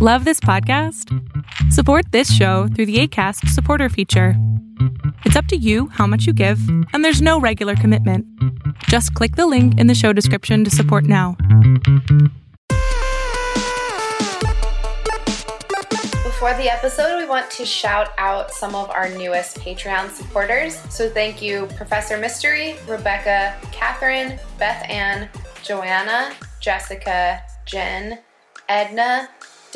Love this podcast? Support this show through the ACAST supporter feature. It's up to you how much you give, and there's no regular commitment. Just click the link in the show description to support now. Before the episode, we want to shout out some of our newest Patreon supporters. So thank you, Professor Mystery, Rebekah, Katherine, Beth Anne, Joanna, Jessica, Jen, Edna,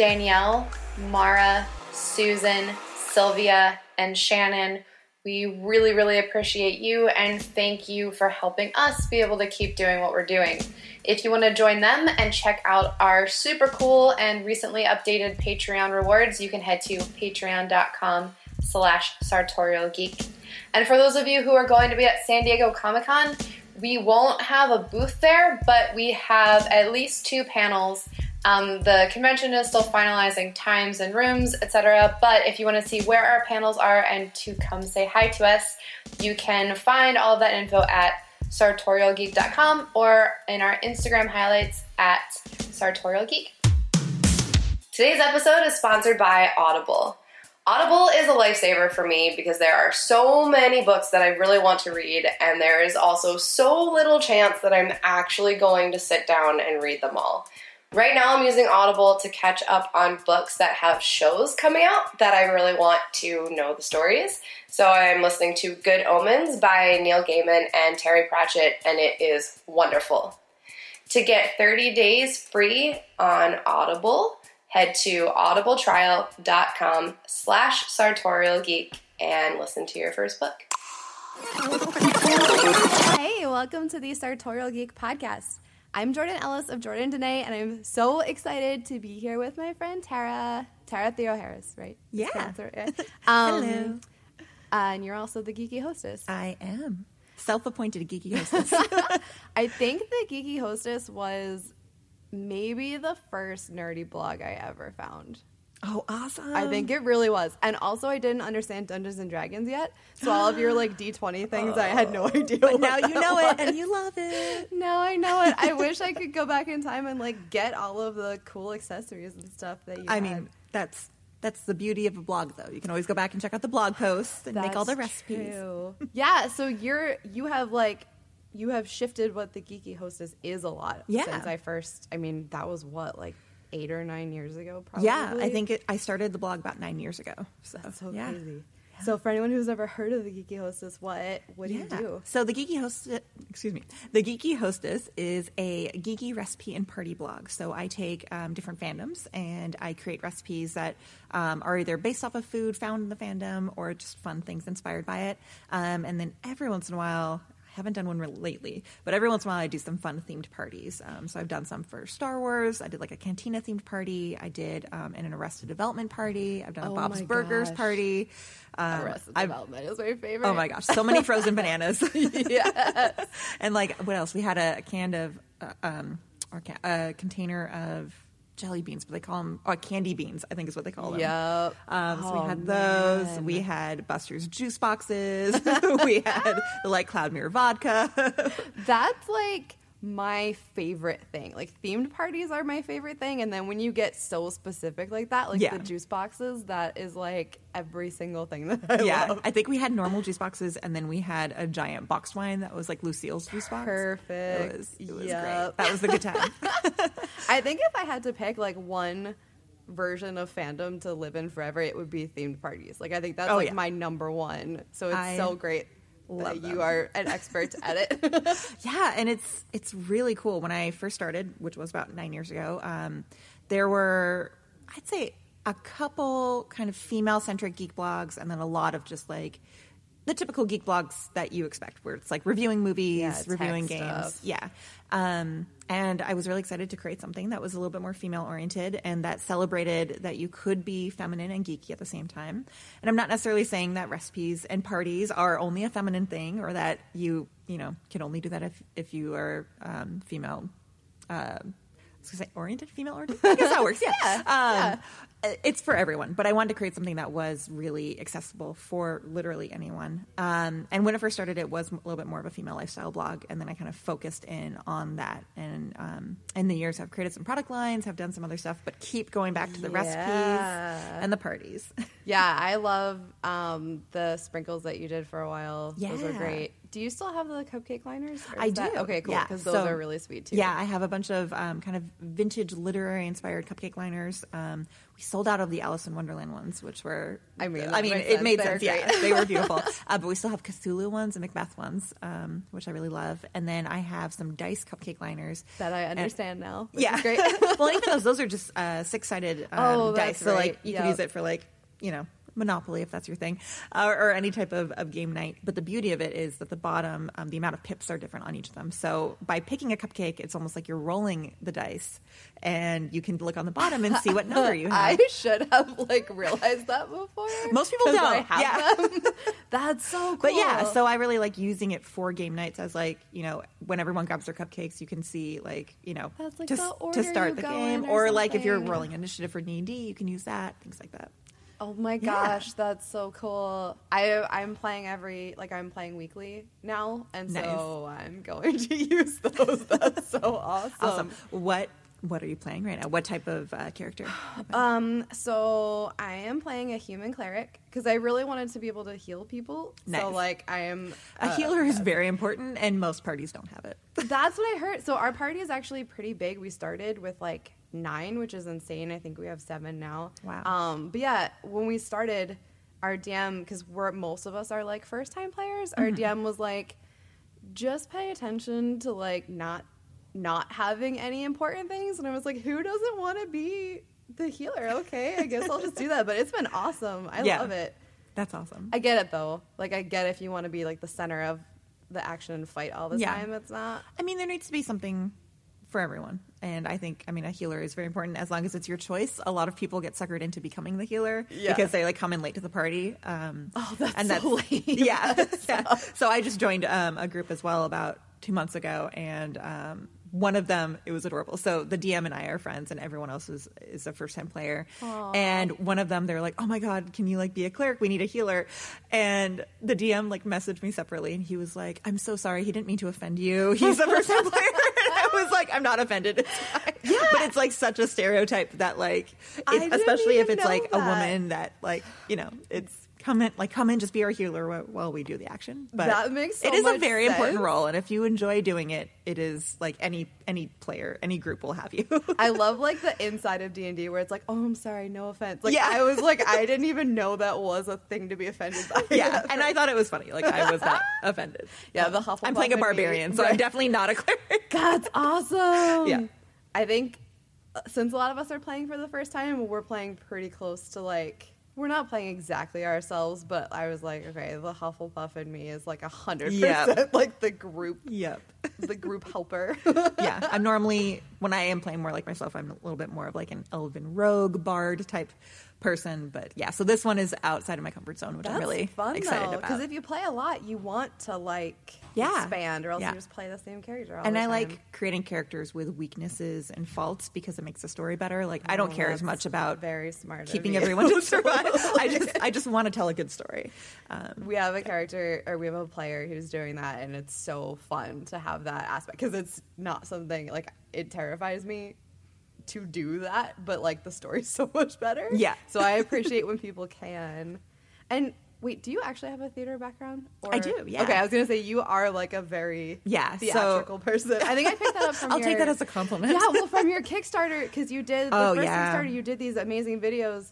Danielle, Maura, Susan, Sylvia, and Shannon. We really, really appreciate you and thank you for helping us be able to keep doing what we're doing. If you want to join them and check out our super cool and recently updated Patreon rewards, you can head to patreon.com slash sartorialgeek. And for those of you who are going to be at San Diego Comic Con, we won't have a booth there, but we have at least two panels um, the convention is still finalizing times and rooms, etc. But if you want to see where our panels are and to come say hi to us, you can find all of that info at sartorialgeek.com or in our Instagram highlights at sartorialgeek. Today's episode is sponsored by Audible. Audible is a lifesaver for me because there are so many books that I really want to read, and there is also so little chance that I'm actually going to sit down and read them all. Right now, I'm using Audible to catch up on books that have shows coming out that I really want to know the stories. So I'm listening to Good Omens by Neil Gaiman and Terry Pratchett, and it is wonderful. To get 30 days free on Audible, head to audibletrial.com slash sartorialgeek and listen to your first book. Hey, welcome to the Sartorial Geek podcast. I'm Jordan Ellis of Jordan Dene, and I'm so excited to be here with my friend Tara, Tara Theoharis, right? Yeah. Um, Hello. Uh, and you're also the geeky hostess. I am self-appointed geeky hostess. I think the geeky hostess was maybe the first nerdy blog I ever found. Oh, awesome! I think it really was. And also, I didn't understand Dungeons and Dragons yet. So, all of your like D20 things, I had no oh. idea. But now you know was. it and you love it. Now I know it. I wish I could go back in time and like get all of the cool accessories and stuff that you. I had. mean, that's that's the beauty of a blog, though. You can always go back and check out the blog posts and make all the recipes. true. yeah. So you're you have like you have shifted what the geeky hostess is a lot. Yeah. Since I first, I mean, that was what like eight or nine years ago. Probably. Yeah, I think it, I started the blog about nine years ago. So, That's so yeah. crazy. So for anyone who's ever heard of the geeky hostess, what what do you do? So the geeky host, excuse me, the geeky hostess is a geeky recipe and party blog. So I take um, different fandoms and I create recipes that um, are either based off of food found in the fandom or just fun things inspired by it. Um, and then every once in a while. Haven't done one lately, but every once in a while I do some fun themed parties. Um, so I've done some for Star Wars. I did like a cantina themed party. I did um, an Arrested Development party. I've done Oh a Bob's Burgers gosh. party. Um, Arrested I've- Development is my favorite. Oh my gosh, so many frozen bananas. yeah. and like, what else? We had a, a can of, uh, um, or a container of jelly beans, but they call them, oh, candy beans, I think is what they call them. Yep. Um, so Oh, we had those. man. We had Buster's juice boxes. we had the Light Cloud Mirror vodka. That's like my favorite thing. Like themed parties are my favorite thing, and then when you get so specific like that, like Yeah. the juice boxes, that is like every single thing that I yeah, love. I think we had normal juice boxes, and then we had a giant boxed wine that was like Lucille's juice box. Perfect. It was, it was Yep. great. That was the good time. I think if I had to pick like one version of fandom to live in forever, it would be themed parties. Like I think that's Oh, like yeah. my number one. So it's I so great love that you are an expert at it. Yeah, and it's it's really cool. When I first started, which was about nine years ago, um, there were I'd say a couple kind of female centric geek blogs, and then a lot of just like the typical geek blogs that you expect, where it's like reviewing movies, Yeah, reviewing games. stuff. Yeah. Um, and I was really excited to create something that was a little bit more female oriented and that celebrated that you could be feminine and geeky at the same time. And I'm not necessarily saying that recipes and parties are only a feminine thing or that you, you know, can only do that if, if you are um, female. Uh, I was gonna say oriented, female oriented. I guess that works. Yeah. um, it's for everyone, but I wanted to create something that was really accessible for literally anyone. Um, and when I first started, it was a little bit more of a female lifestyle blog, and then I kind of focused in on that. And um, in the years, I've created some product lines, have done some other stuff, but keep going back to the Yeah. recipes and the parties. Yeah, I love um, the sprinkles that you did for a while. Yeah. Those were great. Do you still have the cupcake liners? I is that- do. Okay, cool. Yeah, Because those so- are really sweet too. Yeah, I have a bunch of um, kind of vintage literary inspired cupcake liners. Um, we sold out of the Alice in Wonderland ones, which were I mean, I mean, it sense. made sense. Yeah, they were beautiful. uh, but we still have Cthulhu ones and Macbeth ones, um, which I really love. And then I have some dice cupcake liners. That I And- understand now. yeah, great. well, even those those are just uh, six sided um, Oh, dice, so like you Yep. can use it for like you know. Monopoly, if that's your thing, uh, or, any type of, of game night. But the beauty of it is that the bottom, um, the amount of pips are different on each of them. So by picking a cupcake, it's almost like you're rolling the dice, and you can look on the bottom and see what number you have. I should have like realized that before. Most people don't. I have Yeah. them. That's so cool. But yeah, so I really like using it for game nights as like you know when everyone grabs their cupcakes, you can see like you know like to, the s- order to start the game, or or, like if you're rolling initiative for D and D, you can use that things like that. Oh my Yeah. gosh, that's so cool. I I'm playing every like I'm playing weekly now, and so I'm going to use those. That's so awesome. Awesome. What what are you playing right now? What type of uh, character? Um, so I am playing a human cleric because I really wanted to be able to heal people. Nice. So like I am A uh, healer is very important, and most parties don't have it. That's what I heard. So our party is actually pretty big. We started with like nine, which is insane. I think we have seven now. Wow. Um, but yeah, when we started, our DM because we're most of us are like first time players. Our Mm-hmm. DM was like, just pay attention to like not not having any important things, and I was like, who doesn't want to be the healer? Okay, I guess I'll just do that. But it's been awesome. I Yeah. love it. That's awesome. I get it though. Like I get if you want to be like the center of the action and fight all the Yeah. time. It's not. I mean, there needs to be something for everyone. And I think, I mean, a healer is very important as long as it's your choice. A lot of people get suckered into becoming the healer Yeah. because they like come in late to the party. Um, Oh, that's and so lame. Yeah. yeah. So I just joined um, a group as well about two months ago, and um, one of them it was adorable. So the DM and I are friends, and everyone else is is a first time player. And one of them, they're like, "Oh my god, can you like be a cleric? We need a healer." And the DM like messaged me separately, and he was like, "I'm so sorry. He didn't mean to offend you. He's a first time player." Was like, "I'm not offended. It's fine." Yeah. But it's like such a stereotype that like, especially if it's like a woman that like you know it's come in like come in just be our healer while, we do the action but That makes so it is a very important role and if you enjoy doing it it is like any any player any group will have you I love like the inside of D and D where it's like, oh, I'm sorry, no offense. Like Yeah. I was like, I didn't even know that was a thing to be offended by. yeah and i thought it was funny like i was not offended Yeah, the Hufflepuff i'm playing a barbarian so i'm definitely not a cleric That's awesome. Yeah. I think uh, since a lot of us are playing for the first time, we're playing pretty close to like. We're not playing exactly ourselves, but I was like, okay, the Hufflepuff in me is like a hundred percent like the group, yep the group helper. yeah i'm normally when i am playing more like myself i'm a little bit more of like an elven rogue bard type person but yeah so this one is outside of my comfort zone which i'm really fun excited though, about because if you play a lot, you want to like Yeah. expand, or else Yeah. you just play the same character. All and I time. like creating characters with weaknesses and faults because it makes the story better. Like I don't Oh, care as much about very smart. keeping everyone to survive. I just I just want to tell a good story. Um, we have a character or we have a player who's doing that and it's so fun to have that aspect because it's not something like it terrifies me to do that but like the story's so much better Yeah. so i appreciate when people can and wait do you actually have a theater background I do, yeah. okay i was gonna say you are like a very Yeah, so- theatrical person i think i picked that up from I'll your, take that as a compliment. yeah well from your kickstarter because you did the Oh, first yeah. Mm-hmm. kickstarter you did these amazing videos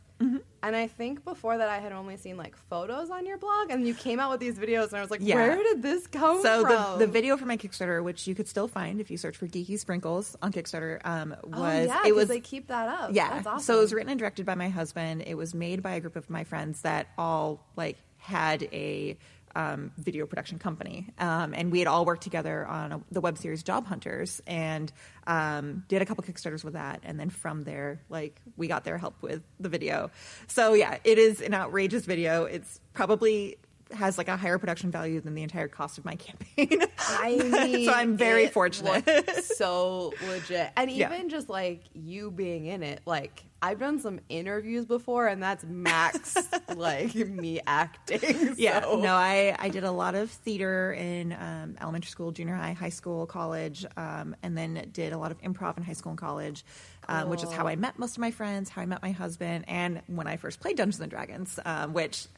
and i think before that i had only seen like photos on your blog and you came out with these videos and i was like Yeah. where did this come So from the, the video for my Kickstarter, which you could still find if you search for Geeky Sprinkles on Kickstarter, um, was oh, yeah, it was they keep that up yeah. That's awesome. So it was written and directed by my husband. It was made by a group of my friends that all like had a um, video production company, um, and we had all worked together on a, the web series Job Hunters, and um, did a couple Kickstarters with that, and then from there, like we got their help with the video. So yeah, it is an outrageous video. It's probably has like a higher production value than the entire cost of my campaign. I mean, so I'm very fortunate. so legit, and Yeah. even just like you being in it, like I've done some interviews before, and that's max like me acting. Yeah, so- no, I, I did a lot of theater in um, elementary school, junior high, high school, college, um, and then did a lot of improv in high school and college, um, which is how I met most of my friends, how I met my husband, and when I first played Dungeons and Dragons, um, which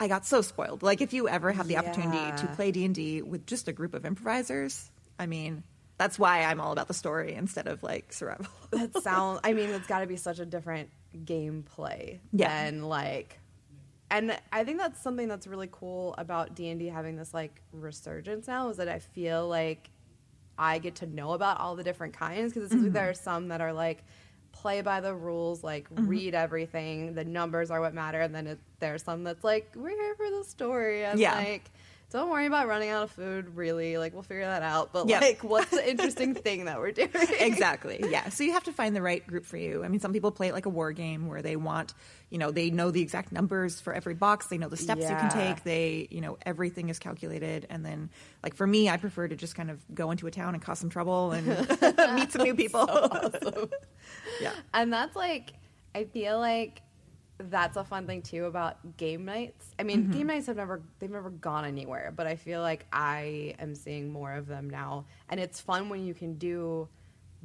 I got so spoiled. Like, if you ever have the opportunity to play D and D with just a group of improvisers, I mean, that's why I'm all about the story instead of like survival. that sounds. I mean, it's got to be such a different gameplay Yeah. than like. And I think that's something that's really cool about D and D having this like resurgence now is that I feel like I get to know about all the different kinds because Mm-hmm. there are some that are like play by the rules, like Mm-hmm. read everything. The numbers are what matter, and then it, there's some that's like we're here for the story and Yeah. like. Don't worry about running out of food, really. Like, we'll figure that out. But, Yeah. like, what's the interesting thing that we're doing? exactly. Yeah. So you have to find the right group for you. I mean, some people play it like a war game where they want, you know, they know the exact numbers for every box. They know the steps you can take. They, you know, everything is calculated. And then, like for me, I prefer to just kind of go into a town and cause some trouble and meet some new people. yeah. And that's like, I feel like that's a fun thing too about game nights. I mean, mm-hmm. game nights have never they've never gone anywhere, but I feel like I am seeing more of them now, and it's fun when you can do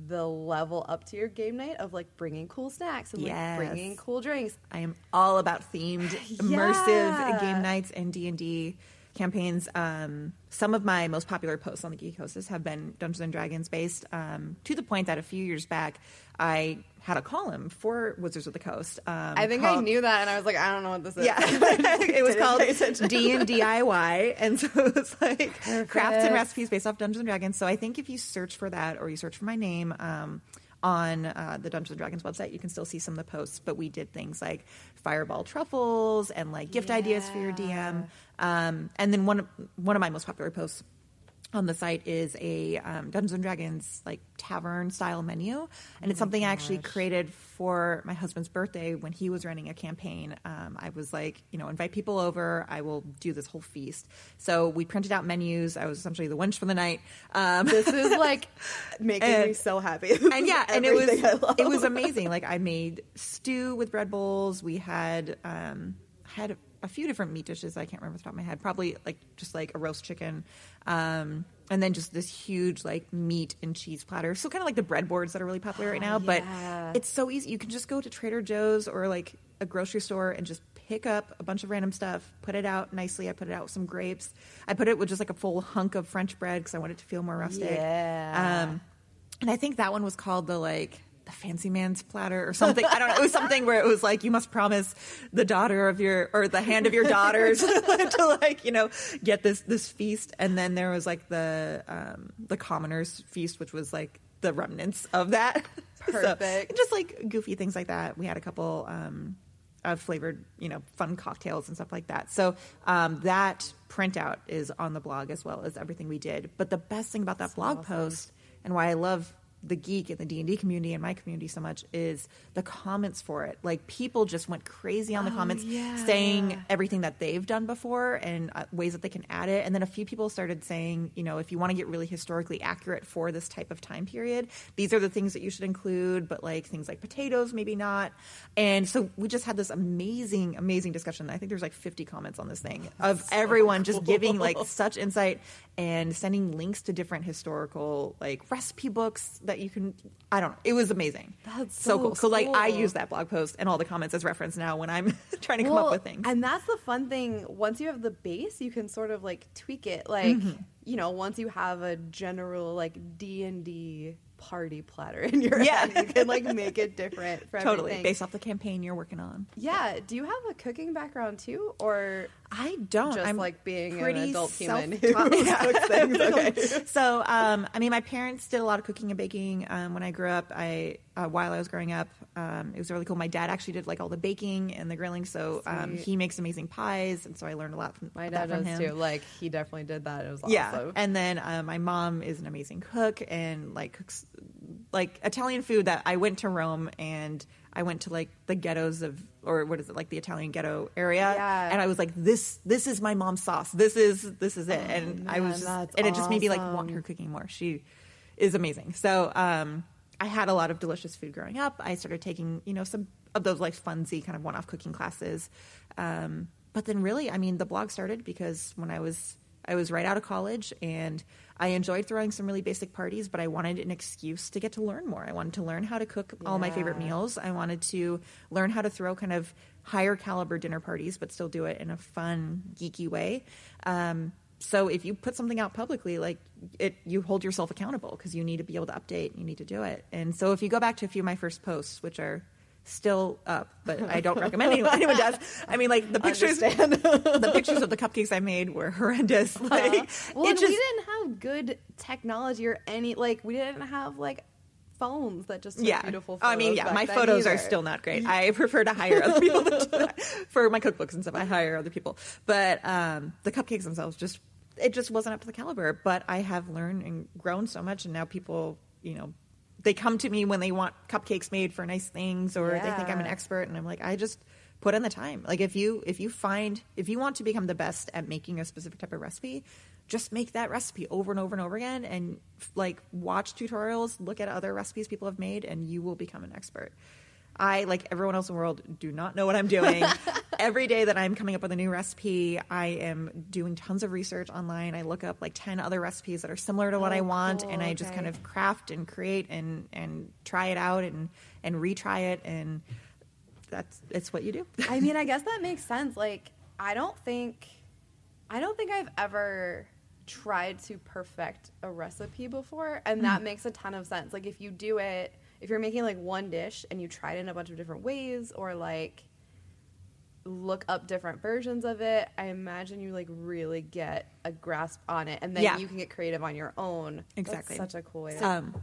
the level up to your game night of like bringing cool snacks and like bringing cool drinks. I am all about themed, immersive Yeah. game nights and D and D campaigns. Um, some of my most popular posts on the Geek Hostess have been Dungeons and Dragons based. Um, to the point that a few years back, I had a column for Wizards of the Coast. Um, I think I knew that, and I was like, I don't know what this is. Yeah, it was called. D and DIY, and so it was like crafts and recipes based off Dungeons and Dragons. So I think if you search for that or you search for my name um, on uh, the Dungeons and Dragons website, you can still see some of the posts. But we did things like fireball truffles and like gift ideas for your DM. Um, and then one one of my most popular posts on the site is a um, Dungeons and Dragons like tavern style menu, and it's something I actually created for my husband's birthday when he was running a campaign. Um, I was like, you know, invite people over. I will do this whole feast. So we printed out menus. I was essentially the wench for the night. Um, This is like making me so happy. and yeah, and it was Everything I love. it was amazing. Like I made stew with bread bowls. We had um, had a, few different meat dishes. I can't remember the top of my head. Probably like just like a roast chicken, um, and then just this huge like meat and cheese platter. So kind of like the bread boards that are really popular right now. yeah. But it's so easy. You can just go to Trader Joe's or like a grocery store and just pick up a bunch of random stuff, put it out nicely. I put it out with some grapes. I put it with just like a full hunk of French bread because I wanted it to feel more rustic. Yeah. Um, and I think that one was called the like the fancy man's platter or something. I don't know. It was something where it was like you must promise the daughter of your or the hand of your daughters to like you know get this this feast. And then there was like the um, the commoners feast, which was like the remnants of that. So, Perfect. just like goofy things like that. We had a couple. Um, of flavored, you know, fun cocktails and stuff like that. So um, that printout is on the blog as well as everything we did. But the best thing about that blog post and why I love the geek and the D and D community and my community so much is the comments for it. Like people just went crazy on the comments, yeah. saying everything that they've done before and uh, ways that they can add it. And then a few people started saying, you know, if you want to get really historically accurate for this type of time period, these are the things that you should include. But like things like potatoes, maybe not. And so we just had this amazing, amazing discussion. I think there's like 50 comments on this thing of everyone just giving like such insight and sending links to different historical like recipe books that you can. I don't know. It was amazing. That's so so cool. So like I use that blog post and all the comments as reference now when I'm trying to come up with things. And that's the fun thing. Once you have the base, you can sort of like tweak it. Like, Mm-hmm. you know, once you have a general like D and D party platter in your Yeah. head, you can like make it different for totally everything. based off the campaign you're working on. Yeah. Do you have a cooking background too, or I don't. just I'm like being an adult human who cooks things? Okay. so, um, I mean, my parents did a lot of cooking and baking um, when I grew up. I uh, while I was growing up, um, it was really cool. My dad actually did like all the baking and the grilling, so um, he makes amazing pies, and so I learned a lot from My dad from does him. too. Like he definitely did that. It was Yeah, awesome. and then uh, my mom is an amazing cook and like cooks like Italian food that I went to Rome and I went to like the ghettos of or what is it like the Italian ghetto area Yeah. and I was like this this is my mom's sauce. This is this is it. And I Oh, man, was just, and it just made me like want her cooking more. She is amazing. So um I had a lot of delicious food growing up. I started taking you know some of those like funsy kind of one-off cooking classes. Um but then really I mean the blog started because when I was I was right out of college and I enjoyed throwing some really basic parties, but I wanted an excuse to get to learn more. I wanted to learn how to cook all my favorite meals. I wanted to learn how to throw kind of higher caliber dinner parties, but still do it in a fun, geeky way. Um, so if you put something out publicly, like it, you hold yourself accountable because you need to be able to update. You need to do it. And so if you go back to a few of my first posts, which are still up, but I don't recommend anyone, anyone does. I mean, like the pictures, the pictures of the cupcakes I made were horrendous. Like Well, and just, we didn't have good technology or any like we didn't have like phones that just took yeah. beautiful photos. I mean, yeah, my photos are still not great. I prefer to hire other people to do that for my cookbooks and stuff. I hire other people, but um, the cupcakes themselves just it just wasn't up to the caliber. But I have learned and grown so much, and now people, you know, they come to me when they want cupcakes made for nice things, or they think I'm an expert, and I'm like, I just put in the time. Like if you if you find if you want to become the best at making a specific type of recipe, just make that recipe over and over and over again, and like watch tutorials, look at other recipes people have made, and you will become an expert. I, like everyone else in the world, do not know what I'm doing. Every day that I'm coming up with a new recipe, I am doing tons of research online. I look up like 10 other recipes that are similar to what I Oh, want, cool. and I just kind of craft and create and, and try it out and, and retry it. And that's it's what you do. I mean, I guess that makes sense. Like, I don't think, I don't think I've ever tried to perfect a recipe before, and mm. that makes a ton of sense. Like, if you do it, if you're making like one dish and you try it in a bunch of different ways, or like look up different versions of it, I imagine you like really get a grasp on it, and then Yeah. you can get creative on your own. That's Exactly. such a cool way. To, Um,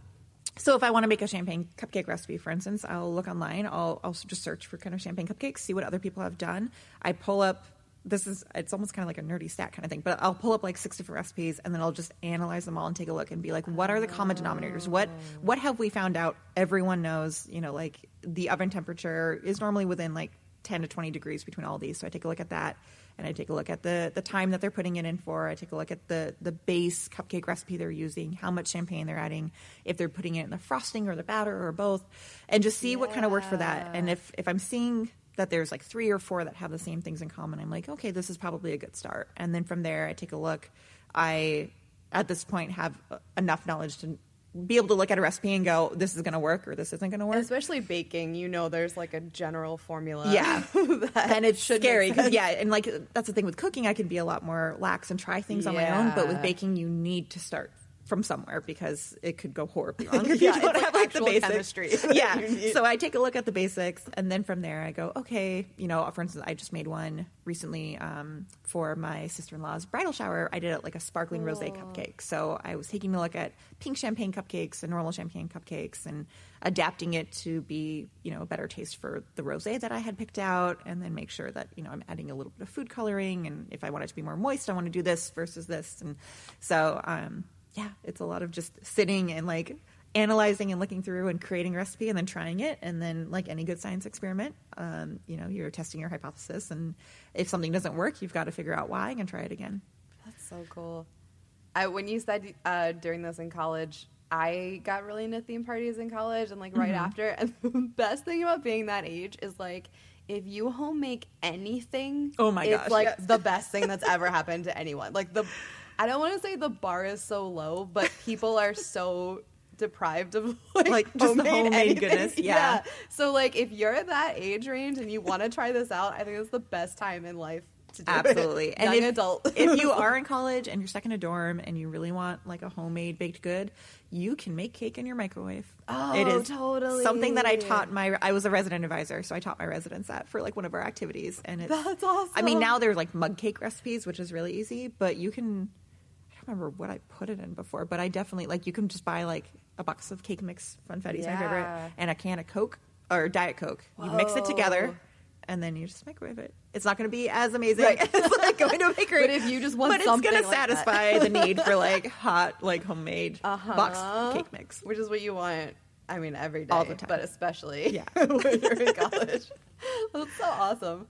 so if I want to make a champagne cupcake recipe, for instance, I'll look online. I'll also just search for kind of champagne cupcakes, see what other people have done. I pull up. This is it's almost kind of like a nerdy stat kind of thing, but I'll pull up like six different recipes and then I'll just analyze them all and take a look and be like, what are the common denominators? What what have we found out? Everyone knows, you know, like the oven temperature is normally within like 10 to 20 degrees between all these. So I take a look at that and I take a look at the the time that they're putting it in for. I take a look at the the base cupcake recipe they're using, how much champagne they're adding, if they're putting it in the frosting or the batter or both, and just see what kind of worked for that. And if if I'm seeing that there's like three or four that have the same things in common, I'm like, okay, this is probably a good start. And then from there, I take a look. I at this point have uh, enough knowledge to be able to look at a recipe and go, this is going to work or this isn't going to work. Especially baking, you know, there's like a general formula. Yeah. and it's scary because yeah, and like that's the thing with cooking, I can be a lot more lax and try things on my own. But with baking, you need to start from somewhere because it could go horribly wrong if Yeah, you don't it's like have like the basics. chemistry. yeah. So I take a look at the basics, and then from there I go, okay, you know, for instance, I just made one recently um, for my sister in law's bridal shower. I did it like a sparkling rosé cupcake. So I was taking a look at pink champagne cupcakes and normal champagne cupcakes and adapting it to be, you know, a better taste for the rosé that I had picked out, and then make sure that you know I'm adding a little bit of food coloring, and if I want it to be more moist, I want to do this versus this, and so um, yeah, it's a lot of just sitting and like analyzing and looking through and creating a recipe and then trying it and then like any good science experiment um, you know you're testing your hypothesis and if something doesn't work you've got to figure out why and try it again That's so cool. I, when you said uh, during this in college, I got really into theme parties in college and like right Mm-hmm. after. And the best thing about being that age is like if you home make anything, Oh my it's gosh, like yes. the best thing that's ever happened to anyone. Like the, I don't want to say the bar is so low, but people are so deprived of like, Like, just homemade homemade anything. goodness, yeah. So like if you're that age range and you want to try this out, I think it's the best time in life to do it. absolutely it. and Young if, adult. if you are in college and you're stuck in a dorm and you really want like a homemade baked good you can make cake in your microwave Oh, it is totally. something that i taught my i was a resident advisor so i taught my residents that for like one of our activities and it's That's awesome. i mean now there's like mug cake recipes which is really easy but you can i don't remember what i put it in before but i definitely like you can just buy like a box of cake mix funfetti's my favorite and a can of coke or diet coke you mix it together and then you just microwave it. It's not going to be as amazing Right. as like going to a bakery. But if you just want but it's going to like satisfy the need for like hot, like homemade Uh-huh. box cake mix. which is what you want. I mean, every day, All the time. but especially Yeah. when you're in college. That's so awesome.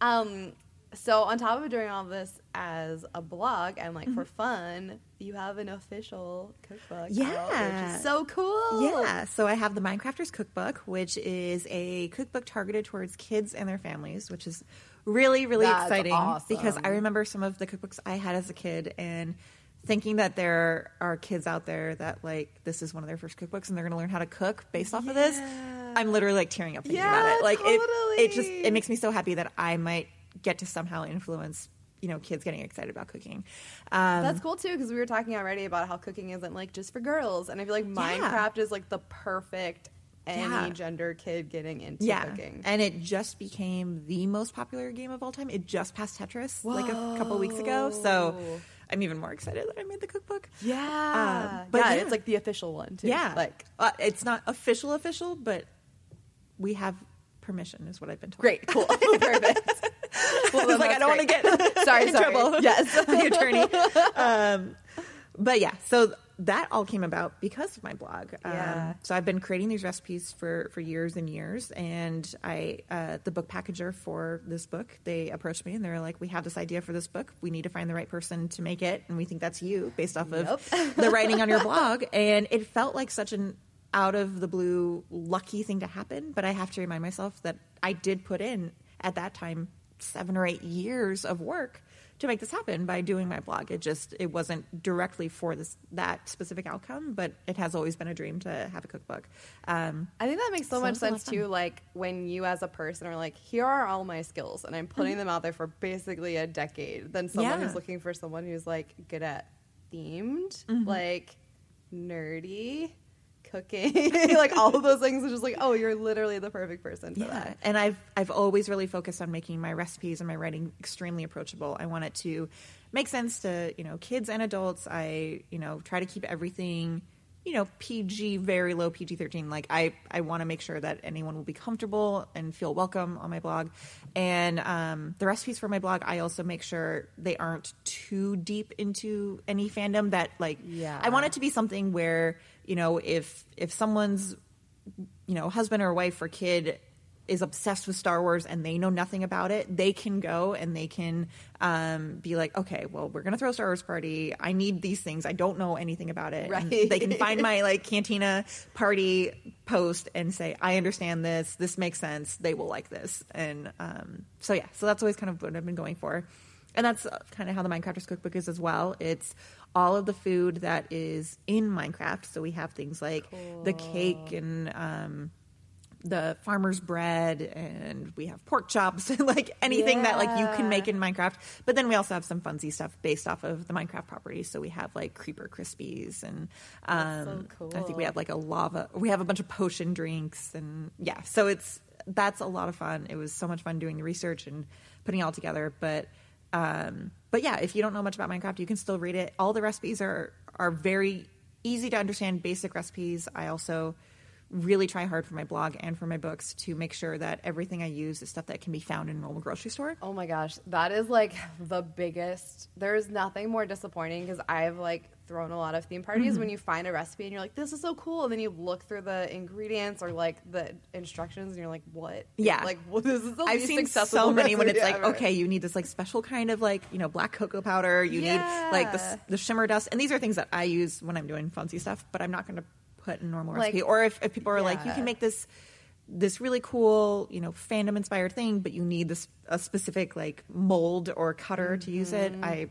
Um, so on top of doing all this as a blog and like for mm-hmm. fun, you have an official cookbook. out, Yeah. which is so cool. Yeah, so I have the Minecrafters Cookbook, which is a cookbook targeted towards kids and their families, which is really, really That's exciting because I remember some of the cookbooks I had as a kid and thinking that there are kids out there that like this is one of their first cookbooks and they're going to learn how to cook based off of this. I'm literally like tearing up thinking about it. Like it, it just it makes me so happy that I might get to somehow influence you know kids getting excited about cooking. Um, That's cool too because we were talking already about how cooking isn't like just for girls, and I feel like Minecraft is like the perfect any Yeah. gender kid getting into yeah, cooking. and it just became the most popular game of all time. It just passed Tetris like a couple weeks ago, so I'm even more excited that I made the cookbook. yeah, Um, but yeah, yeah. it's like the official one too. Yeah, like uh, it's not official, official, but we have permission, is what I've been told. great, cool, perfect. Well, I was like, I don't want to get sorry, in sorry. trouble. Yes, the attorney. Um, but yeah, so that all came about because of my blog. Um, Yeah. so I've been creating these recipes for for years and years, and I uh, the book packager for this book they approached me and they were like, "We have this idea for this book. We need to find the right person to make it, and we think that's you based off of Yep. the writing on your blog." And it felt like such an out of the blue lucky thing to happen, but I have to remind myself that I did put in at that time seven or eight years of work to make this happen by doing my blog. It just it wasn't directly for this that specific outcome, but it has always been a dream to have a cookbook. Um, I think that makes so So much it's a lot sense too. Like when you, as a person, are like, "Here are all my skills," and I'm putting them out there for basically a decade. Then someone Mm-hmm. Yeah. who's looking for someone who's like good at themed, Mm-hmm. like nerdy, cooking, like all of those things. Is just like, oh, you're literally the perfect person for yeah, that. and I've I've always really focused on making my recipes and my writing extremely approachable. I want it to make sense to you know kids and adults. I you know try to keep everything you know PG, very low PG thirteen. Like I I want to make sure that anyone will be comfortable and feel welcome on my blog. And um, the recipes for my blog, I also make sure they aren't too deep into any fandom. That like Yeah. I want it to be something where you know if if someone's you know, husband or wife or kid is obsessed with Star Wars and they know nothing about it, they can go and they can um, be like, okay, well, we're gonna throw a Star Wars party. I need these things. I don't know anything about it. And they can find my like Cantina party post and say, I understand this. This makes sense. They will like this. And um, so yeah, so that's always kind of what I've been going for. And that's kind of how the Minecrafters cookbook is as well. It's all of the food that is in Minecraft. So we have things like the cake and um, the farmer's bread, and we have pork chops, and like anything that like you can make in Minecraft. But then we also have some funsy stuff based off of the Minecraft property. So we have like creeper crispies, and um, so I think we have like a lava. We have a bunch of potion drinks, and yeah. So it's that's a lot of fun. It was so much fun doing the research and putting it all together. But um, but yeah, if you don't know much about Minecraft, you can still read it. All the recipes are are very easy to understand, basic recipes. I also really try hard for my blog and for my books to make sure that everything I use is stuff that can be found in a normal grocery store. Oh my gosh, that is like the biggest. There's nothing more disappointing because I've like thrown a lot of theme parties Mm-hmm. when you find a recipe and you're like, this is so cool. And then you look through the ingredients or like the instructions and you're like, what? Yeah. Like, well, this is the I've seen so many when it's recipe like, okay, you need this like special kind of like you know black cocoa powder. You need like the, the shimmer dust, and these are things that I use when I'm doing fancy stuff. But I'm not going to put in a normal Like- recipe. Or if, if people are like, you can make this this really cool you know fandom inspired thing, but you need this a specific like mold or cutter to use it. I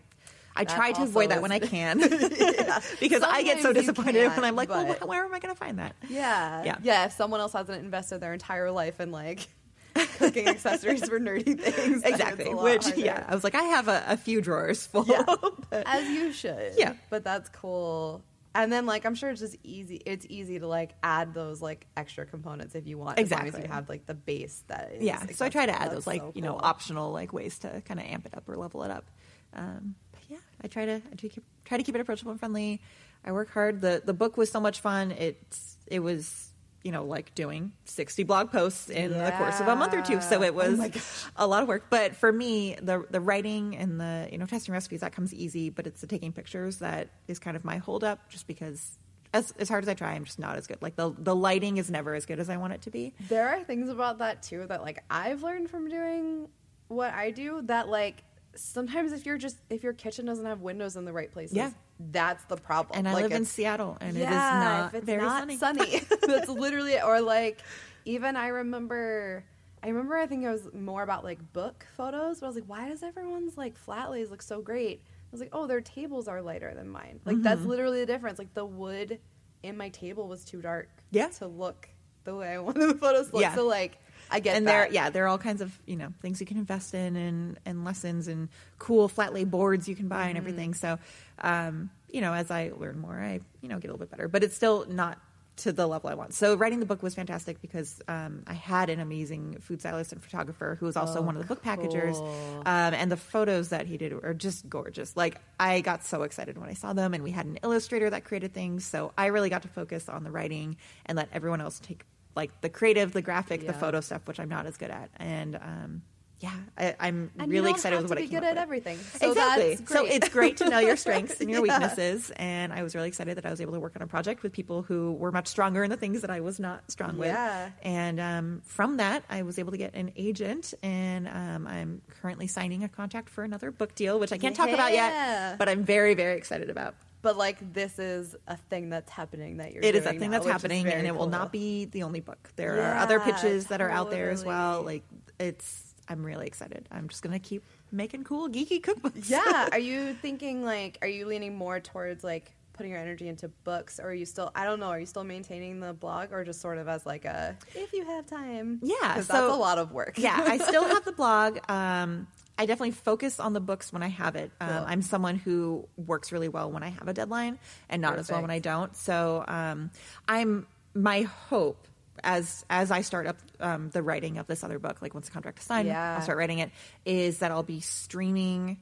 I Mm-hmm. That try to avoid that when I can because I get so disappointed when can't, I'm like, well, but- wh- where am I going to find that? Yeah. Yeah. Yeah. If someone else hasn't invested their entire life in like cooking accessories for nerdy things, Exactly. it's a lot Which harder. yeah, I was like, I have a, a few drawers full. Yeah. but- as you should. Yeah. But that's cool. And then like I'm sure it's just easy it's easy to like add those like extra components if you want as long as Exactly. you have like the base that is yeah so i try to add That's those like so you know cool. optional like ways to kind of amp it up or level it up. Um, but yeah i try to i try to keep, try to keep it approachable and friendly. I work hard. The the book was so much fun. It's it was you know like doing 60 blog posts in the course of a month or two so it oh was a lot of work but for me the the writing and the you know testing recipes that comes easy but it's the taking pictures that is kind of my holdup just because as as hard as I try, I'm just not as good. Like the the lighting is never as good as I want it to be. There are things about that too that like I've learned from doing what I do that like sometimes if you're just if your kitchen doesn't have windows in the right places, Yeah. that's the problem. And I Like, live in Seattle, and it is not if it's very not sunny. sunny. that's literally. Or like even I remember I remember I think it was more about like book photos, but I was like, why does everyone's like flat lays look so great? I was like, oh, their tables are lighter than mine. Like that's Mm-hmm. literally the difference. Like the wood in my table was too dark Yeah. to look the way I wanted the photos to look. Yeah. So like I get and that. there, yeah, there are all kinds of you know things you can invest in, and and lessons, and cool flat lay boards you can buy, Mm-hmm. and everything. So, um, you know, as I learn more, I you know get a little bit better, but it's still not to the level I want. So, writing the book was fantastic because um, I had an amazing food stylist and photographer who was also one of the book packagers, um, and the photos that he did are just gorgeous. Like I got so excited when I saw them, and we had an illustrator that created things. So I really got to focus on the writing and let everyone else take like the creative, the graphic, the photo stuff, which I'm not as good at. And um, yeah, I, you really excited have with to what I be came good at with. everything. So exactly. So it's great to know your strengths and your Yeah. weaknesses. And I was really excited that I was able to work on a project with people who were much stronger in the things that I was not strong Yeah. with. And um, from that, I was able to get an agent, and um, I'm currently signing a contract for another book deal, which I can't talk about yet, but I'm very, very excited about. But like this is a thing that's happening that you're It is a thing now, that's happening, and it will not be the only book. There are other Yeah, pitches that are out there as well. Like it's, I'm really excited. I'm just gonna keep making cool geeky cookbooks. yeah. Are you thinking like are you leaning more towards like putting your energy into books or are you still I don't know, are you still maintaining the blog or just sort of as like a if you have time? Yeah, so- that's a lot of work. yeah, I still have the blog. Um, I definitely focus on the books when I have it. Um, Cool. I'm someone who works really well when I have a deadline, and not as well when I don't. So um, I'm my hope as as I start up um, the writing of this other book, like once the contract is signed, Yeah. I'll start writing it. Is that I'll be streaming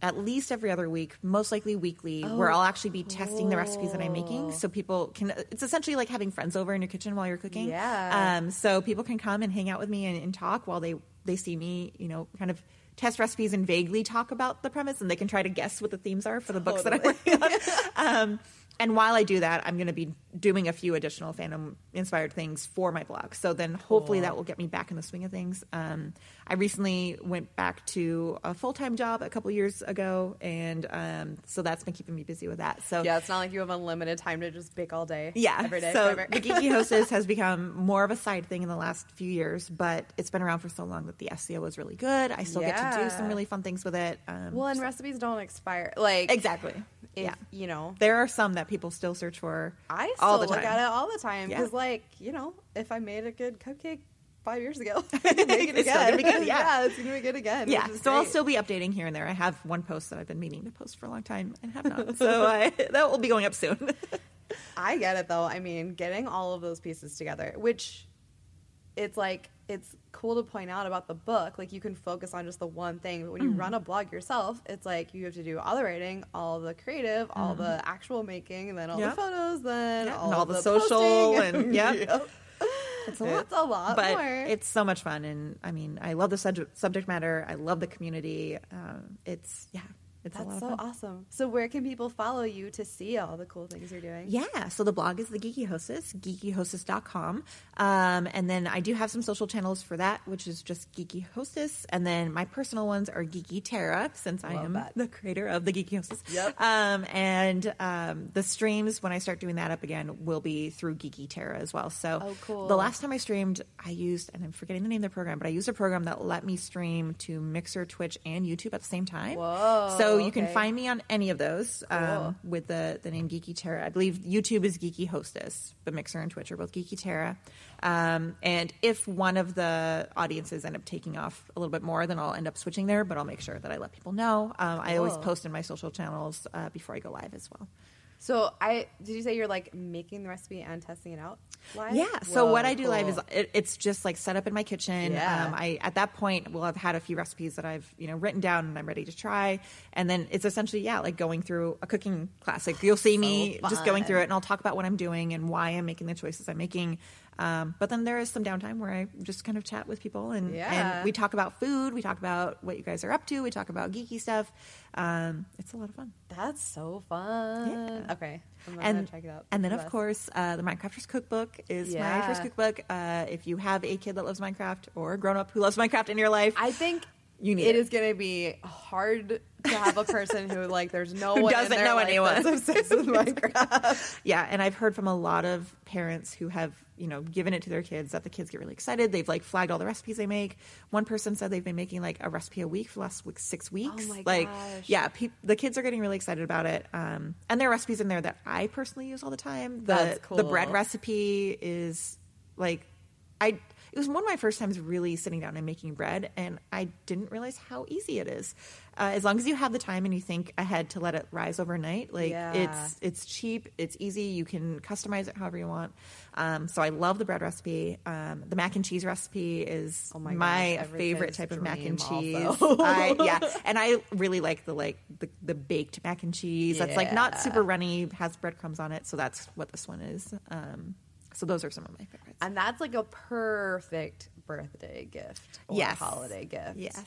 at least every other week, most likely weekly, where I'll actually be testing the recipes that I'm making, so people can. It's essentially like having friends over in your kitchen while you're cooking. Yeah. Um, so people can come and hang out with me and, and talk while they they see me, you know, kind of test recipes and vaguely talk about the premise, and they can try to guess what the themes are for the books that I'm working on. um, and while I do that, I'm going to be doing a few additional fandom inspired things for my blog. So then hopefully that will get me back in the swing of things. Um, I recently went back to a full time job a couple years ago, and um, so that's been keeping me busy with that. So Yeah, it's not like you have unlimited time to just bake all day. yeah. Every day. so the Geeky Hostess has become more of a side thing in the last few years, but it's been around for so long that the SEO is really good. I still get to do some really fun things with it. Um, well and recipes don't expire. Like exactly. if yeah. you know There are some that people still search for I still all the look at it all the time Yeah. because, like, you know, if I made a good cupcake five years ago, make it It's again. gonna be good, yeah. it's gonna be good again. Yeah, so I'll still be updating here and there. I have one post that I've been meaning to post for a long time and have not. So I, that will be going up soon. I get it though. I mean, getting all of those pieces together, which it's like it's cool to point out about the book. Like you can focus on just the one thing, but when you mm. run a blog yourself, it's like you have to do all the writing, all the creative, all mm-hmm. the actual making, and then all Yeah. the photos, then Yeah, all, and all the the social posting. and- yeah. Yep. It's a lot. It's a lot but more. it's so much fun. And I mean, I love the subject, subject matter. I love the community. Um, it's, yeah, it's a lot That's so awesome. So where can people follow you to see all the cool things you're doing? Yeah, so the blog is the Geeky Hostess, geekyhostess.com. Um, and then I do have some social channels for that, which is just Geeky Hostess. And then my personal ones are Geeky Tara, since I am that. the creator of the Geeky Hostess. Yep. Um, and um, the streams, when I start doing that up again, will be through Geeky Tara as well. So Oh, cool. the last time I streamed, I used, and I'm forgetting the name of the program, but I used a program that let me stream to Mixer, Twitch, and YouTube at the same time. Whoa, So you can find me on any of those Cool. um, with the, the name Geeky Tara. I believe YouTube is Geeky Hostess, but Mixer and Twitch are both Geeky Tara. Um, and if one of the audiences end up taking off a little bit more, then I'll end up switching there, but I'll make sure that I let people know. Um, I always post in my social channels uh, before I go live as well. So I did you say you're like making the recipe and testing it out live? Yeah. So Whoa, what I do live is it, it's just like set up in my kitchen. Yeah. Um, I at that point will have had a few recipes that I've you know written down and I'm ready to try. And then it's essentially yeah like going through a cooking class. Like you'll see me just going through it and I'll talk about what I'm doing and why I'm making the choices I'm making. Um, but then there is some downtime where I just kind of chat with people and, Yeah. and we talk about food. We talk about what you guys are up to. We talk about geeky stuff. Um, it's a lot of fun. That's so fun. Yeah. Okay, and check it out. and then of course uh, the minecrafters cookbook is my first cookbook uh, if you have a kid that loves minecraft or a grown-up who loves minecraft in your life I think You need it it. is going to be hard to have a person who like there's no Who one doesn't know anyone. obsessed with Minecraft. yeah and i've heard from a lot of parents who have you know given it to their kids that the kids get really excited. They've like flagged all the recipes they make. One person said they've been making like a recipe a week for the last week, six weeks. Oh my like yeah pe- the kids are getting really excited about it um, and there are recipes in there that i personally use all the time. The, That's the bread recipe is like i it was one of my first times really sitting down and making bread and i didn't realize how easy it is. Uh, as long as you have the time and you think ahead to let it rise overnight like Yeah. it's it's cheap it's easy you can customize it however you want. Um, so i love the bread recipe. Um, the mac and cheese recipe is Oh my my, gosh, favorite type of mac and cheese. I, yeah. And i really like the like the, the baked mac and cheese. That's like not super runny has breadcrumbs on it so that's what this one is. Um, so those are some of my favorites and that's like a perfect birthday gift or Yes. holiday gift. Yes.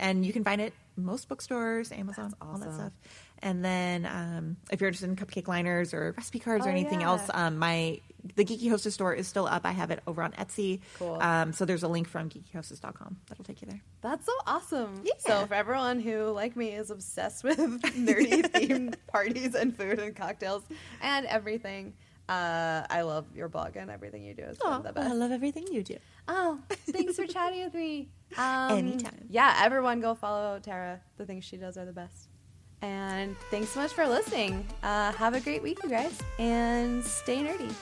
And you can find it most bookstores, Amazon, That's all that stuff. And then um, if you're interested in cupcake liners or recipe cards or Oh, anything yeah. else, um, my the Geeky Hostess store is still up. I have it over on Etsy. Cool. Um, so there's a link from geekyhostess.com that'll take you there. That's so awesome. Yeah. So for everyone who, like me, is obsessed with nerdy themed parties and food and cocktails and everything, uh, I love your blog and everything you do. It's been the best. I love everything you do. Oh, thanks for chatting with me. Um, Anytime. Yeah, everyone go follow Tara. The things she does are the best. And thanks so much for listening. Uh, have a great week, you guys, and stay nerdy.